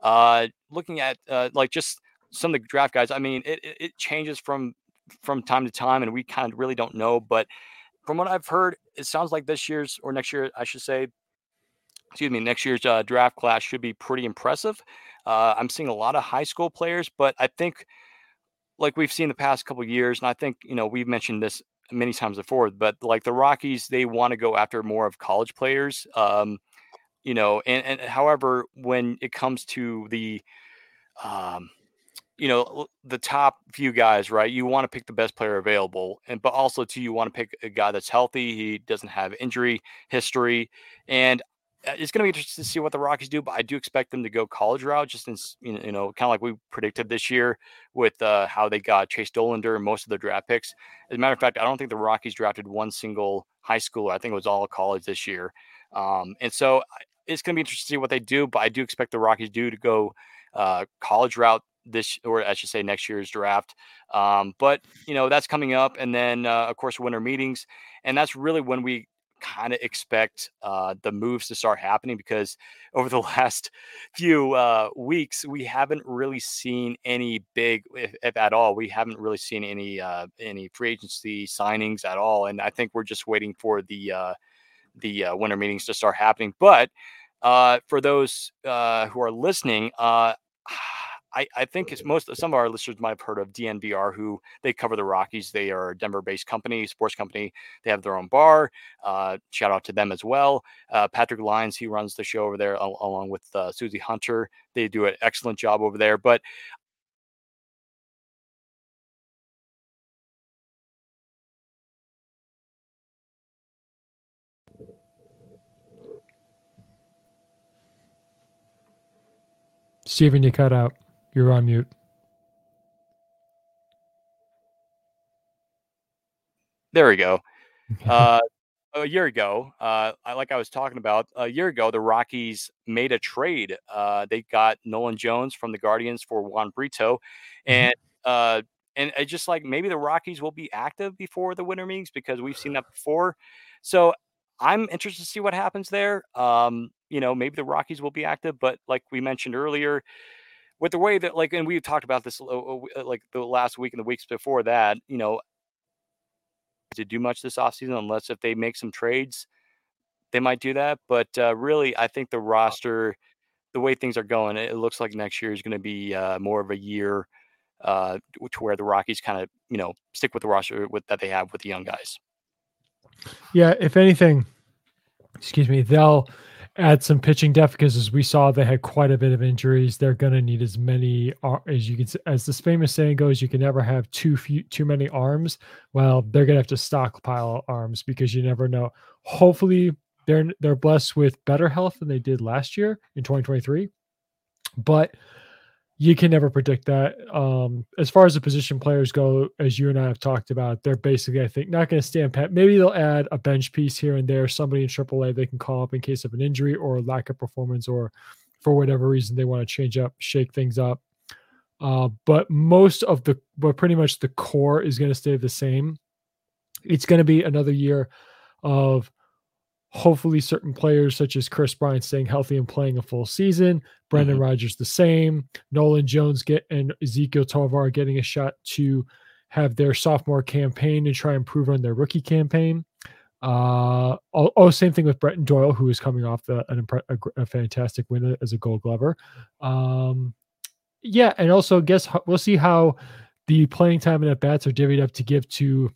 Uh, looking at uh, like just some of the draft guys, I mean, it, it changes from from time to time, and we kind of really don't know. But from what I've heard, it sounds like this year's or next year, I should say, excuse me, next year's uh, draft class should be pretty impressive. Uh, I'm seeing a lot of high school players, but I think, like we've seen the past couple years, and I think you know we've mentioned this many times before, but like the Rockies, they want to go after more of college players. Um, you know, and, and however, when it comes to the um, you know the top few guys right you want to pick the best player available and but also too you want to pick a guy that's healthy he doesn't have injury history and it's going to be interesting to see what the Rockies do, but I do expect them to go college route, just in you know, kind of like we predicted this year with uh, how they got Chase Dollander and most of their draft picks. As a matter of fact, I don't think the Rockies drafted one single high schooler. I think it was all college this year, um, and so it's going to be interesting to see what they do. But I do expect the Rockies do to go uh, college route this, or I should say, next year's draft. Um, but you know that's coming up, and then uh, of course winter meetings, and that's really when we kind of expect uh, the moves to start happening because over the last few uh, weeks we haven't really seen any big, if, if, at all, we haven't really seen any uh, any free agency signings at all, and I think we're just waiting for the uh, the uh, winter meetings to start happening. But uh, for those who are listening, I, I think it's most some of our listeners might have heard of DNVR, who they cover the Rockies. They are a Denver-based company, sports company. They have their own bar. Uh, shout out to them as well. Uh, Patrick Lyons, he runs the show over there al- along with uh, Susie Hunter. They do an excellent job over there. But Steven, you cut out. You're on mute. There we go. Uh, a year ago, uh, like I was talking about, a year ago, the Rockies made a trade. Uh, they got Nolan Jones from the Guardians for Juan Brito, mm-hmm. and uh, and it's just like maybe the Rockies will be active before the winter meetings because we've seen that before. So I'm interested to see what happens there. Um, you know, maybe the Rockies will be active, but like we mentioned earlier, with the way that like and we talked about this uh, like the last week and the weeks before that you know to do much this offseason unless if they make some trades they might do that but uh, really i think the roster the way things are going it looks like next year is going to be uh, more of a year uh, to where the rockies kind of you know stick with the roster with, that they have with the young guys. Yeah if anything excuse me they'll add some pitching depth because as we saw they had quite a bit of injuries. They're going to need as many uh, as you can as this famous saying goes you can never have too few too many arms. Well they're going to have to stockpile arms because you never know. Hopefully they're they're blessed with better health than they did last year in 2023 but you can never predict that. Um, as far as the position players go, as you and I have talked about, they're basically, I think, not going to stand pat. Maybe they'll add a bench piece here and there, somebody in AAA they can call up in case of an injury or lack of performance, or for whatever reason they want to change up, shake things up. Uh, but most of the, but pretty much the core is going to stay the same. It's going to be another year of hopefully certain players such as Kris Bryant staying healthy and playing a full season, Brendan mm-hmm. Rodgers the same, Nolan Jones get and Ezequiel Tovar getting a shot to have their sophomore campaign and try and improve on their rookie campaign. Uh, oh, oh, same thing with Brenton Doyle, who is coming off the, an a, a fantastic win as a Gold Glover. Um, yeah, and also guess we'll see how the playing time and at bats are divvied up to give to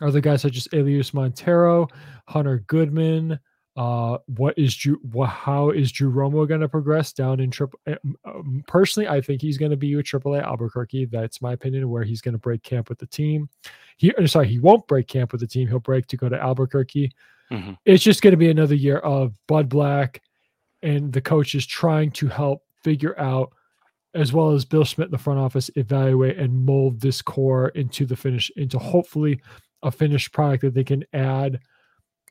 other guys such as Elehuris Montero, Hunter Goodman. Uh, what is Drew? What, how is Drew Romo going to progress down in triple? Um, personally, I think he's going to be with AAA Albuquerque. That's my opinion. Where he's going to break camp with the team. He sorry, he won't break camp with the team. He'll break to go to Albuquerque. Mm-hmm. It's just going to be another year of Bud Black and the coaches trying to help figure out, as well as Bill Schmidt in the front office, evaluate and mold this core into the finish, into hopefully a finished product that they can add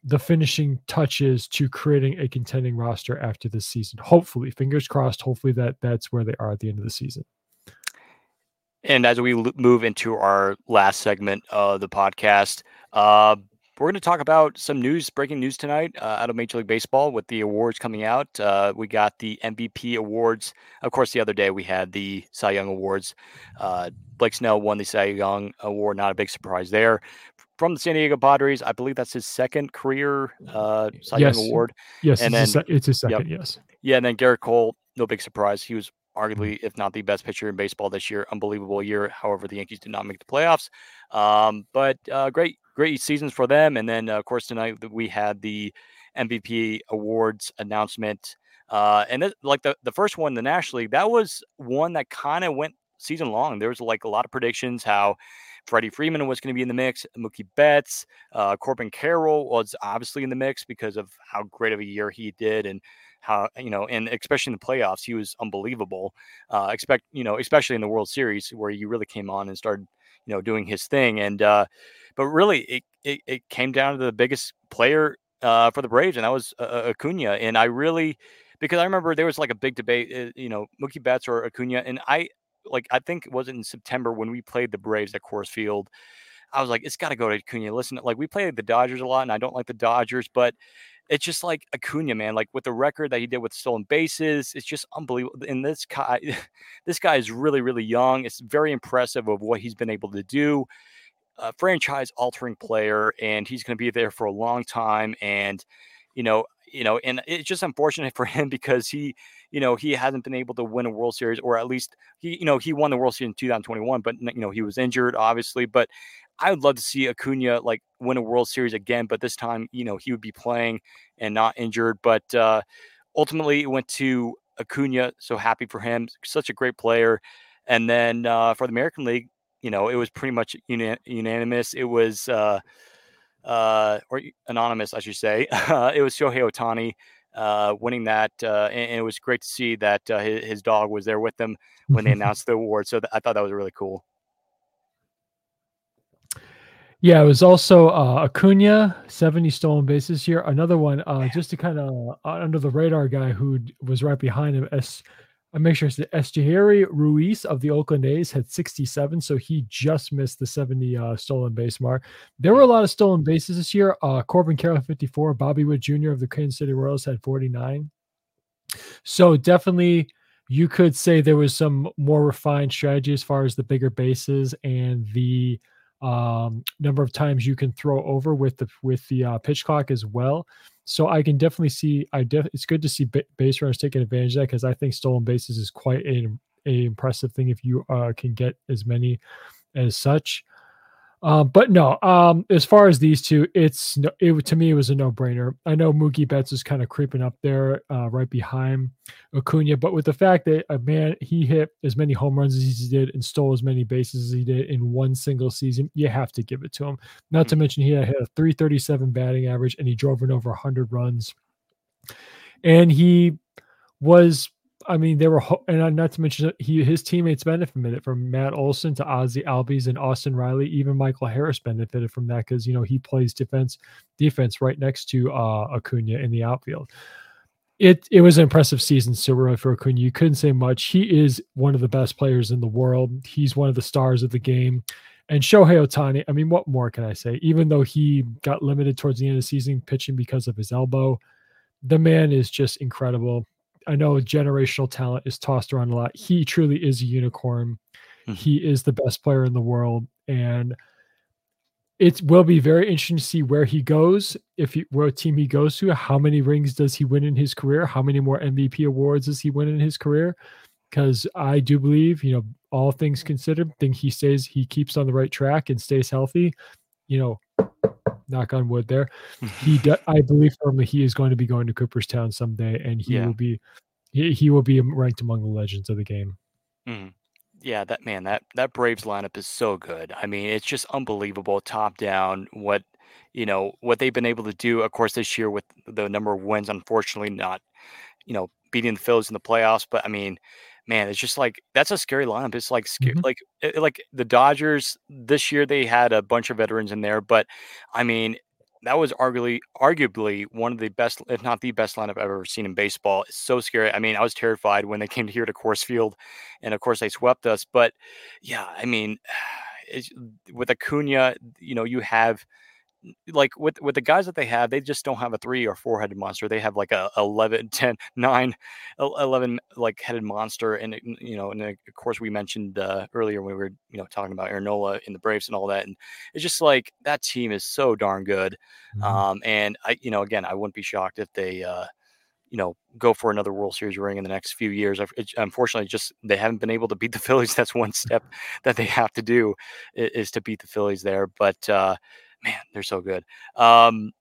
the finishing touches to creating a contending roster after this season. Hopefully, fingers crossed. Hopefully that that's where they are at the end of the season. And as we move into our last segment of the podcast, uh, we're going to talk about some news, breaking news tonight uh, out of Major League Baseball with the awards coming out. Uh, we got the MVP awards. Of course, the other day we had the Cy Young awards. Uh, Blake Snell won the Cy Young award. Not a big surprise there from the San Diego Padres. I believe that's his second career uh, Cy yes. Young award. Yes, and it's then his, it's his second. Yep. Yes. Yeah, and then Gerrit Cole, no big surprise. He was arguably, if not the best pitcher in baseball this year. Unbelievable year. However, the Yankees did not make the playoffs. Um, but uh, great, great seasons for them. And then, uh, of course, tonight we had the MVP awards announcement. Uh, and th- like the, the first one, the National League, that was one that kind of went season long. There was like a lot of predictions how Freddie Freeman was going to be in the mix. Mookie Betts, uh, Corbin Carroll was obviously in the mix because of how great of a year he did and how you know, and especially in the playoffs, he was unbelievable. Uh, expect you know, especially in the World Series where he really came on and started you know doing his thing. And uh, but really, it, it, it came down to the biggest player uh, for the Braves, and that was uh, Acuna. And I really because I remember there was like a big debate, uh, you know, Mookie Betts or Acuna, and I like I think it wasn't in September when we played the Braves at Coors Field. I was like, it's got to go to Acuna. Listen, like we played the Dodgers a lot, and I don't like the Dodgers, but it's just like Acuna, man. Like with the record that he did with stolen bases, it's just unbelievable. And this guy, this guy is really, really young. It's very impressive of what he's been able to do. A franchise altering player, and he's going to be there for a long time. And you know, you know, and it's just unfortunate for him because he, you know, he hasn't been able to win a World Series, or at least he, you know, he won the World Series in 2021, but you know, he was injured, obviously. But I would love to see Acuna like win a World Series again, but this time, you know, he would be playing and not injured. But uh, ultimately, it went to Acuna. So happy for him. Such a great player. And then uh, for the American League, you know, it was pretty much uni- unanimous. It was, uh, uh, or anonymous, I should say. it was Shohei Ohtani uh, winning that, uh, and, and, it was great to see that uh, his, his, dog was there with them when they announced the award. So th- I thought that was really cool. Yeah, it was also uh, Acuna, 70 stolen bases here. Another one, uh, just to kind of uh, under the radar guy who was right behind him. S, I make sure it's Esteury Ruiz of the Oakland A's had 67, so he just missed the 70 uh, stolen base mark. There were a lot of stolen bases this year. Uh, Corbin Carroll 54, Bobby Witt Jr. of the Kansas City Royals had 49. So definitely, you could say there was some more refined strategy as far as the bigger bases and the um, number of times you can throw over with the with the uh, pitch clock as well. So I can definitely see. I def, it's good to see base runners taking advantage of that because I think stolen bases is quite a, a impressive thing if you uh, can get as many as such. Um, but no, um, as far as these two, it's no, it to me it was a no brainer. I know Mookie Betts is kind of creeping up there, uh, right behind Acuna, but with the fact that a man he hit as many home runs as he did and stole as many bases as he did in one single season, you have to give it to him. Not to mm-hmm. mention he had a 337 batting average and he drove in over 100 runs, and he was I mean, they were, and not to mention he his teammates benefited from Matt Olson to Ozzie Albies and Austin Riley. Even Michael Harris benefited from that because you know he plays defense defense right next to uh, Acuna in the outfield. It it was an impressive season so really for Acuna. You couldn't say much. He is one of the best players in the world. He's one of the stars of the game. And Shohei Ohtani, I mean, what more can I say? Even though he got limited towards the end of the season pitching because of his elbow, the man is just incredible I know generational talent is tossed around a lot. He truly is a unicorn. Mm-hmm. He is the best player in the world, and it will be very interesting to see where he goes. If he, where team he goes to, how many rings does he win in his career? How many more MVP awards does he win in his career? Because I do believe, you know, all things considered, think he stays, he keeps on the right track and stays healthy. You know, knock on wood there. he, I believe firmly he is going to be going to Cooperstown someday, and he yeah. will be, he, he, will be ranked among the legends of the game. Mm. Yeah, that man, that that Braves lineup is so good. I mean, it's just unbelievable, top down. What you know, what they've been able to do. Of course, this year with the number of wins, unfortunately, not you know beating the Phillies in the playoffs, but I mean, man, it's just like that's a scary lineup. It's like scary, mm-hmm. like it, like the Dodgers this year they had a bunch of veterans in there, but I mean that was arguably arguably one of the best, if not the best lineup I've ever seen in baseball. It's so scary. I mean, I was terrified when they came here to Coors Field, and of course they swept us. But yeah, I mean, with Acuna, you know, you have like with with the guys that they have, they just don't have a three or four headed monster. They have like a 11, 10, 9, 11 like headed monster. And, you know, and of course, we mentioned uh, earlier when we were, you know, talking about Aaron Nola in the Braves and all that. And it's just like that team is so darn good. Mm-hmm. Um, and I, you know, again, I wouldn't be shocked if they, uh, you know, go for another World Series ring in the next few years. It, unfortunately, just they haven't been able to beat the Phillies. That's one step that they have to do is, is to beat the Phillies there. But uh, man, they're so good. Um,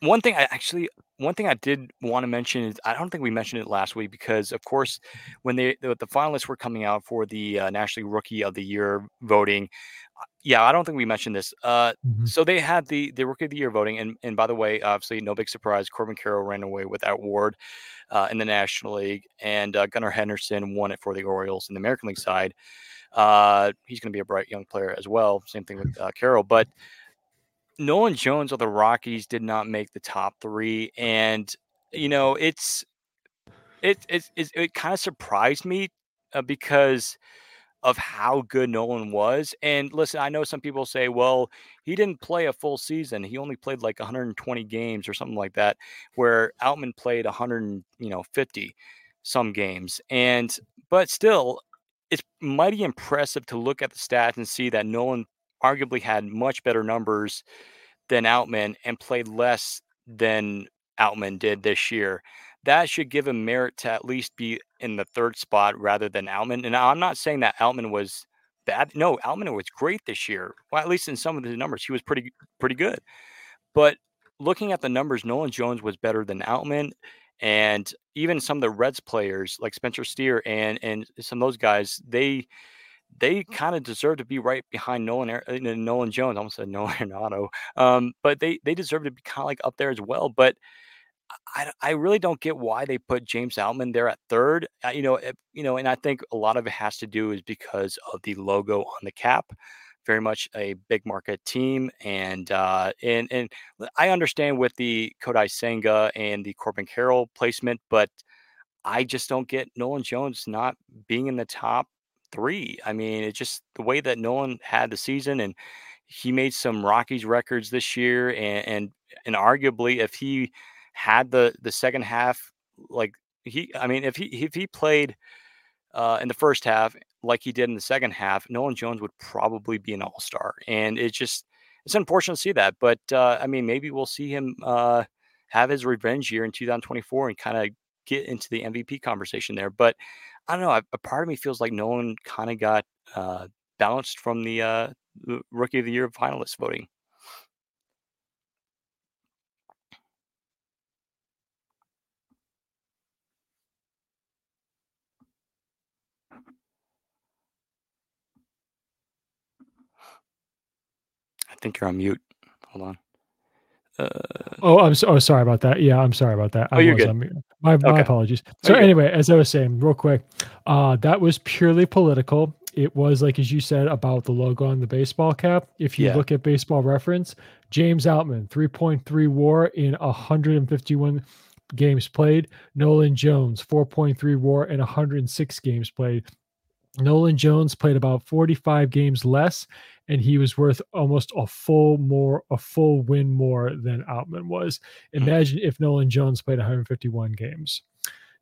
one thing I actually, one thing I did want to mention is I don't think we mentioned it last week because, of course, when they the, the finalists were coming out for the uh, National Rookie of the Year voting, yeah, I don't think we mentioned this. Uh, Mhm. so they had the the rookie of the year voting, and and by the way, obviously, no big surprise, Corbin Carroll ran away with that award uh, in the National League, and uh, Gunnar Henderson won it for the Orioles in the American League side. Uh, he's going to be a bright young player as well. Same thing with uh, Carroll, but Nolan Jones of the Rockies did not make the top three, and you know it's it it it, it kind of surprised me uh, because of how good Nolan was. And listen, I know some people say, well, he didn't play a full season. He only played like 120 games or something like that, where Outman played 100, you know, 50 some games. And but still, it's mighty impressive to look at the stats and see that Nolan arguably had much better numbers than Outman and played less than Outman did this year. That should give him merit to at least be in the third spot rather than Outman. And I'm not saying that Outman was bad. No, Outman was great this year. Well, at least in some of the numbers, he was pretty pretty good. But looking at the numbers, Nolan Jones was better than Outman. And even some of the Reds players like Spencer Steer and and some of those guys, they they kind of deserve to be right behind Nolan uh, Nolan Jones. I almost said Nolan Arenado, um, but they they deserve to be kind of like up there as well. But I, I really don't get why they put James Outman there at third. Uh, you know, if, you know, and I think a lot of it has to do is because of the logo on the cap. Very much a big market team, and uh, and and I understand with the Kodai Senga and the Corbin Carroll placement, but I just don't get Nolan Jones not being in the top three. I mean, it's just the way that Nolan had the season, and he made some Rockies records this year, and and, and arguably, if he had the the second half, like he, I mean, if he if he played uh, in the first half like he did in the second half, Nolan Jones would probably be an All Star, and it's just it's unfortunate to see that. But uh, I mean, maybe we'll see him uh, have his revenge year in 2024 and kind of get into the MVP conversation there. But I don't know. A part of me feels like Nolan kind of got uh, from the, uh, Rookie of the Year finalist voting. I think you're on mute. Hold on. Uh, oh, I'm so oh, sorry about that. Yeah, I'm sorry about that. Oh, I you're good. My, my okay. apologies. Oh, so anyway, as I was saying, real quick, uh, that was purely political. It was like as you said about the logo on the baseball cap. If you yeah. look at Baseball Reference, James Outman, 3.3 WAR in 151 games played. Nolan Jones, 4.3 WAR in 106 games played. Nolan Jones played about 45 games less, and he was worth almost a full more a full win more than Outman was. Hmm. Imagine mm-hmm. if Nolan Jones played 151 games.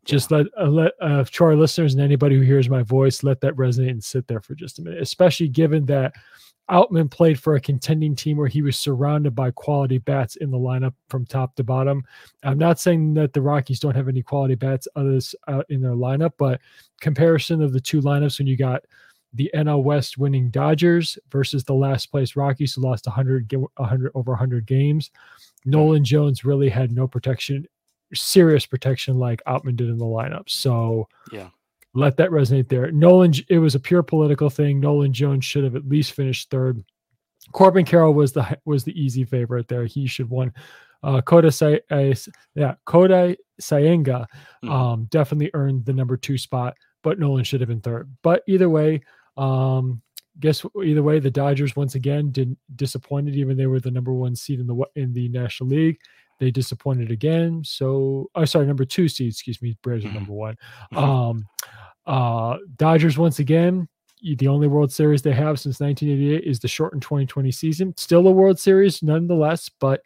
Just yeah. let uh, let uh, to our listeners and anybody who hears my voice, let that resonate and sit there for just a minute. Especially given that Outman played for a contending team where he was surrounded by quality bats in the lineup from top to bottom. I'm not saying that the Rockies don't have any quality bats others out in their lineup, but comparison of the two lineups when you got the NL West winning Dodgers versus the last place Rockies who lost 100, 100 over 100 games. Nolan Jones really had no protection, serious protection like Outman did in the lineup. So yeah, let that resonate there. Nolan, it was a pure political thing. Nolan Jones should have at least finished third. Corbin Carroll was the was the easy favorite there. He should won. Uh, Koda Say, uh, yeah, Kodai Senga mm-hmm. um, definitely earned the number two spot, but Nolan should have been third. But either way, um, guess either way, the Dodgers once again did disappointed. Even they were the number one seed in the in the National League, they disappointed again. So, oh, sorry, number two seed. Excuse me, Braves are mm-hmm. number one. Mm-hmm. Um, uh, Dodgers once again. The only World Series they have since 1988 is the shortened 2020 season. Still a World Series, nonetheless, but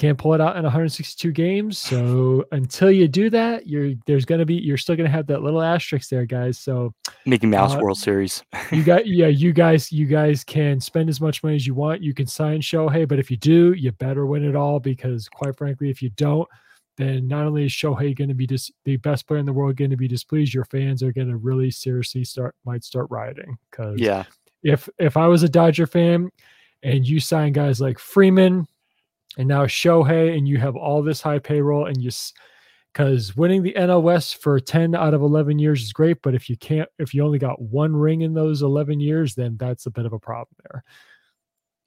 can't pull it out in 162 games. So until you do that, you're there's gonna be you're still gonna have that little asterisk there, guys. So Mickey Mouse uh, World Series. you got yeah, you guys you guys can spend as much money as you want. You can sign Shohei, but if you do, you better win it all because quite frankly, if you don't, then not only is Shohei going to be dis- the best player in the world going to be displeased, your fans are going to really seriously start might start rioting. Because yeah, if if I was a Dodger fan and you sign guys like Freeman, and now Shohei, and you have all this high payroll, and you because winning the NL West for 10 out of 11 years is great, but if you can't, if you only got one ring in those 11 years, then that's a bit of a problem there.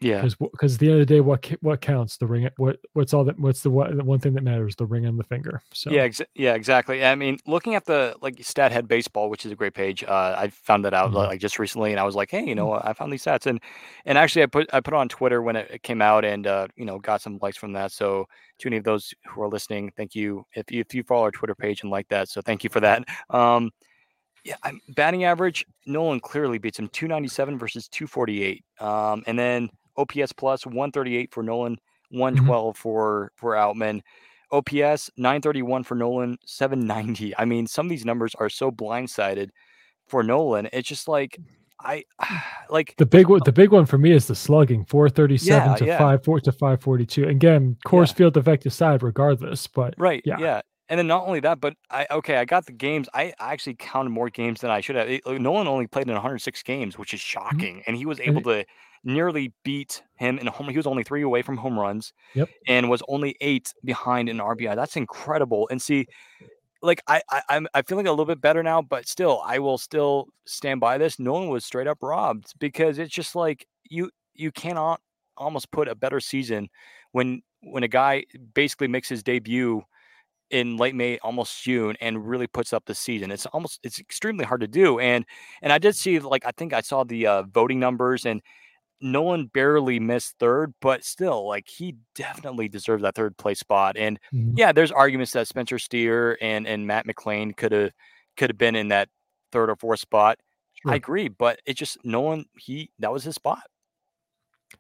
Yeah, because because at the end of the day, what what counts? The ring. What what's all that? What's the, what, the one thing that matters? The ring on the finger. So yeah, ex- yeah, exactly. I mean, looking at the like Stathead Baseball, which is a great page. Uh, I found that out mm-hmm. like just recently, and I was like, hey, you know, mm-hmm. I found these stats, and and actually, I put I put it on Twitter when it came out, and uh, you know, got some likes from that. So to any of those who are listening, thank you. If you if you follow our Twitter page and like that, so thank you for that. Um, yeah, I'm, batting average, Nolan clearly beats him 297 versus 248. Um, and then OPS plus 138 for Nolan, 112 mm-hmm. for for Outman. OPS 931 for Nolan, 790. I mean, some of these numbers are so blindsided for Nolan. It's just like I like the big one. The big one for me is the slugging, 437 yeah, to yeah. five four to 542. Again, course yeah. field effect aside, regardless. But right, yeah, yeah. And then not only that, but I okay, I got the games. I actually counted more games than I should have. It, Nolan only played in 106 games, which is mm-hmm. shocking, mm-hmm. and he was able to nearly beat him in home. He was only three away from home runs. Yep. And was only eight behind in RBI. That's incredible. And see, like I, I I'm I feeling a little bit better now, but still, I will still stand by this. Nolan was straight up robbed because it's just like you you cannot almost put a better season when when a guy basically makes his debut in late May, almost June, and really puts up the season. It's almost it's extremely hard to do. And and I did see like I think I saw the uh, voting numbers and Nolan barely missed third, but still, like he definitely deserved that third place spot. And mm-hmm. yeah, there's arguments that Spencer Steer and and Matt McLain could have could have been in that third or fourth spot. Sure. I agree, but it just Nolan he that was his spot.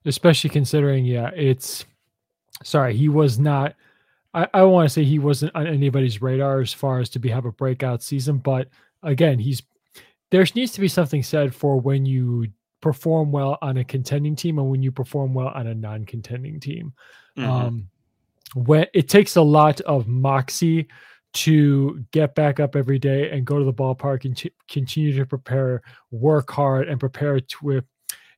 Especially considering, yeah, it's sorry, he was not. I, I want to say he wasn't on anybody's radar as far as to be have a breakout season, but again, he's there needs to be something said for when you perform well on a contending team and when you perform well on a non-contending team. Mm-hmm. Um, when it takes a lot of moxie to get back up every day and go to the ballpark and t- continue to prepare, work hard, and prepare to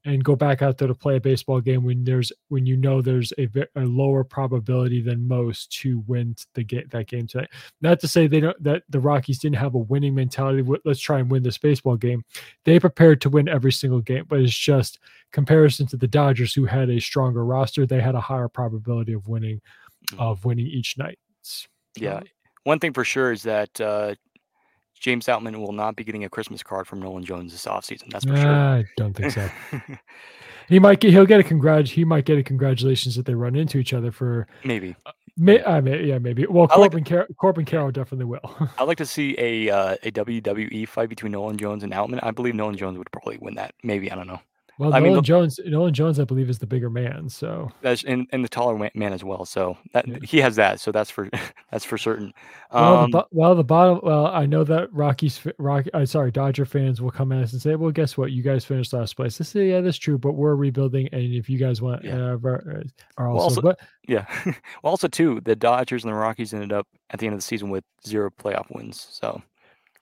and go back out there to play a baseball game when there's when you know there's a, a lower probability than most to win the game that game tonight. Not to say they don't that the Rockies didn't have a winning mentality. Let's try and win this baseball game. They prepared to win every single game, but it's just comparison to the Dodgers who had a stronger roster. They had a higher probability of winning mm. of winning each night. yeah. One thing for sure is that uh, James Outman will not be getting a Christmas card from Nolan Jones this offseason. That's for sure. I don't think so. he might get he'll get a congrat he might get a congratulations that they run into each other for maybe. May, I mean, yeah, maybe. Well, Corbin, like, Car- Corbin Carroll definitely will. I'd like to see a uh, a WWE fight between Nolan Jones and Outman. I believe Nolan Jones would probably win that. Maybe I don't know. Well, I Nolan mean, Jones, Nolan Jones, I believe, is the bigger man. So that's and, and the taller man as well. So that yeah. he has that. So that's for that's for certain. Well, um, the, well, the bottom. Well, I know that Rockies, Rocky, uh, sorry, Dodger fans will come at us and say, "Well, guess what? You guys finished last place." This, "Yeah, that's true, but we're rebuilding, and if you guys want, yeah. uh, are also, well, also but yeah, well, also too, the Dodgers and the Rockies ended up at the end of the season with zero playoff wins. So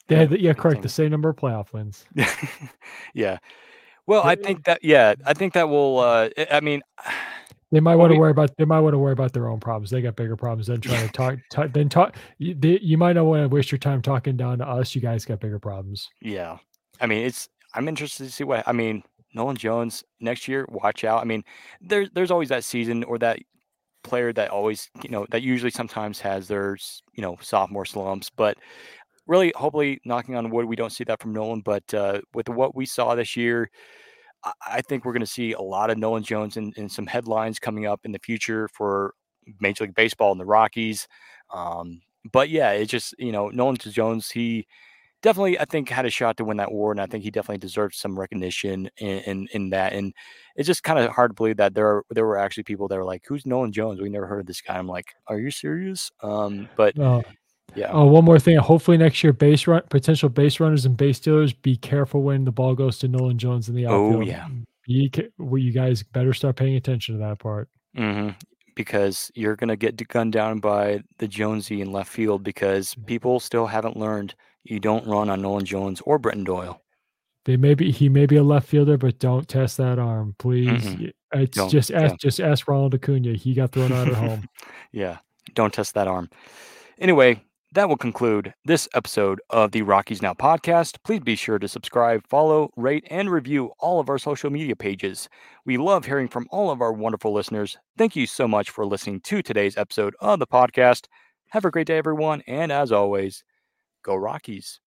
they had, yeah, correct, the same number of playoff wins. Yeah. yeah. Well, I think that yeah, I think that will. Uh, I mean, they might want to worry about they might want to worry about their own problems. They got bigger problems than trying to talk. talk then talk. You, they, you might not want to waste your time talking down to us. You guys got bigger problems. Yeah, I mean, it's. I'm interested to see what. I mean, Nolan Jones next year. Watch out. I mean, there's there's always that season or that player that always you know that usually sometimes has their you know sophomore slumps, but really, hopefully, knocking on wood, we don't see that from Nolan. But uh, with what we saw this year, I, think we're going to see a lot of Nolan Jones and, some headlines coming up in the future for Major League Baseball and the Rockies. Um, but yeah, it just you know Nolan Jones, he definitely I think had a shot to win that award, and I think he definitely deserved some recognition in in, in that. And it's just kind of hard to believe that there are, there were actually people that were like, "Who's Nolan Jones? We never heard of this guy." I'm like, "Are you serious?" Um, but yeah. Oh, one more thing. Hopefully next year, base run potential base runners and base stealers, be careful when the ball goes to Nolan Jones in the oh, outfield. Oh yeah. You, well, you guys better start paying attention to that part. Mm-hmm. Because you're gonna get gunned down by the Jonesy in left field because people still haven't learned you don't run on Nolan Jones or Brenton Doyle. They may be he may be a left fielder, but don't test that arm, please. Mm-hmm. It's don't, just ask don't. just ask Ronald Acuna. He got thrown out at home. yeah, don't test that arm. Anyway, that will conclude this episode of the Rockies Now podcast. Please be sure to subscribe, follow, rate, and review all of our social media pages. We love hearing from all of our wonderful listeners. Thank you so much for listening to today's episode of the podcast. Have a great day, everyone. And as always, go Rockies.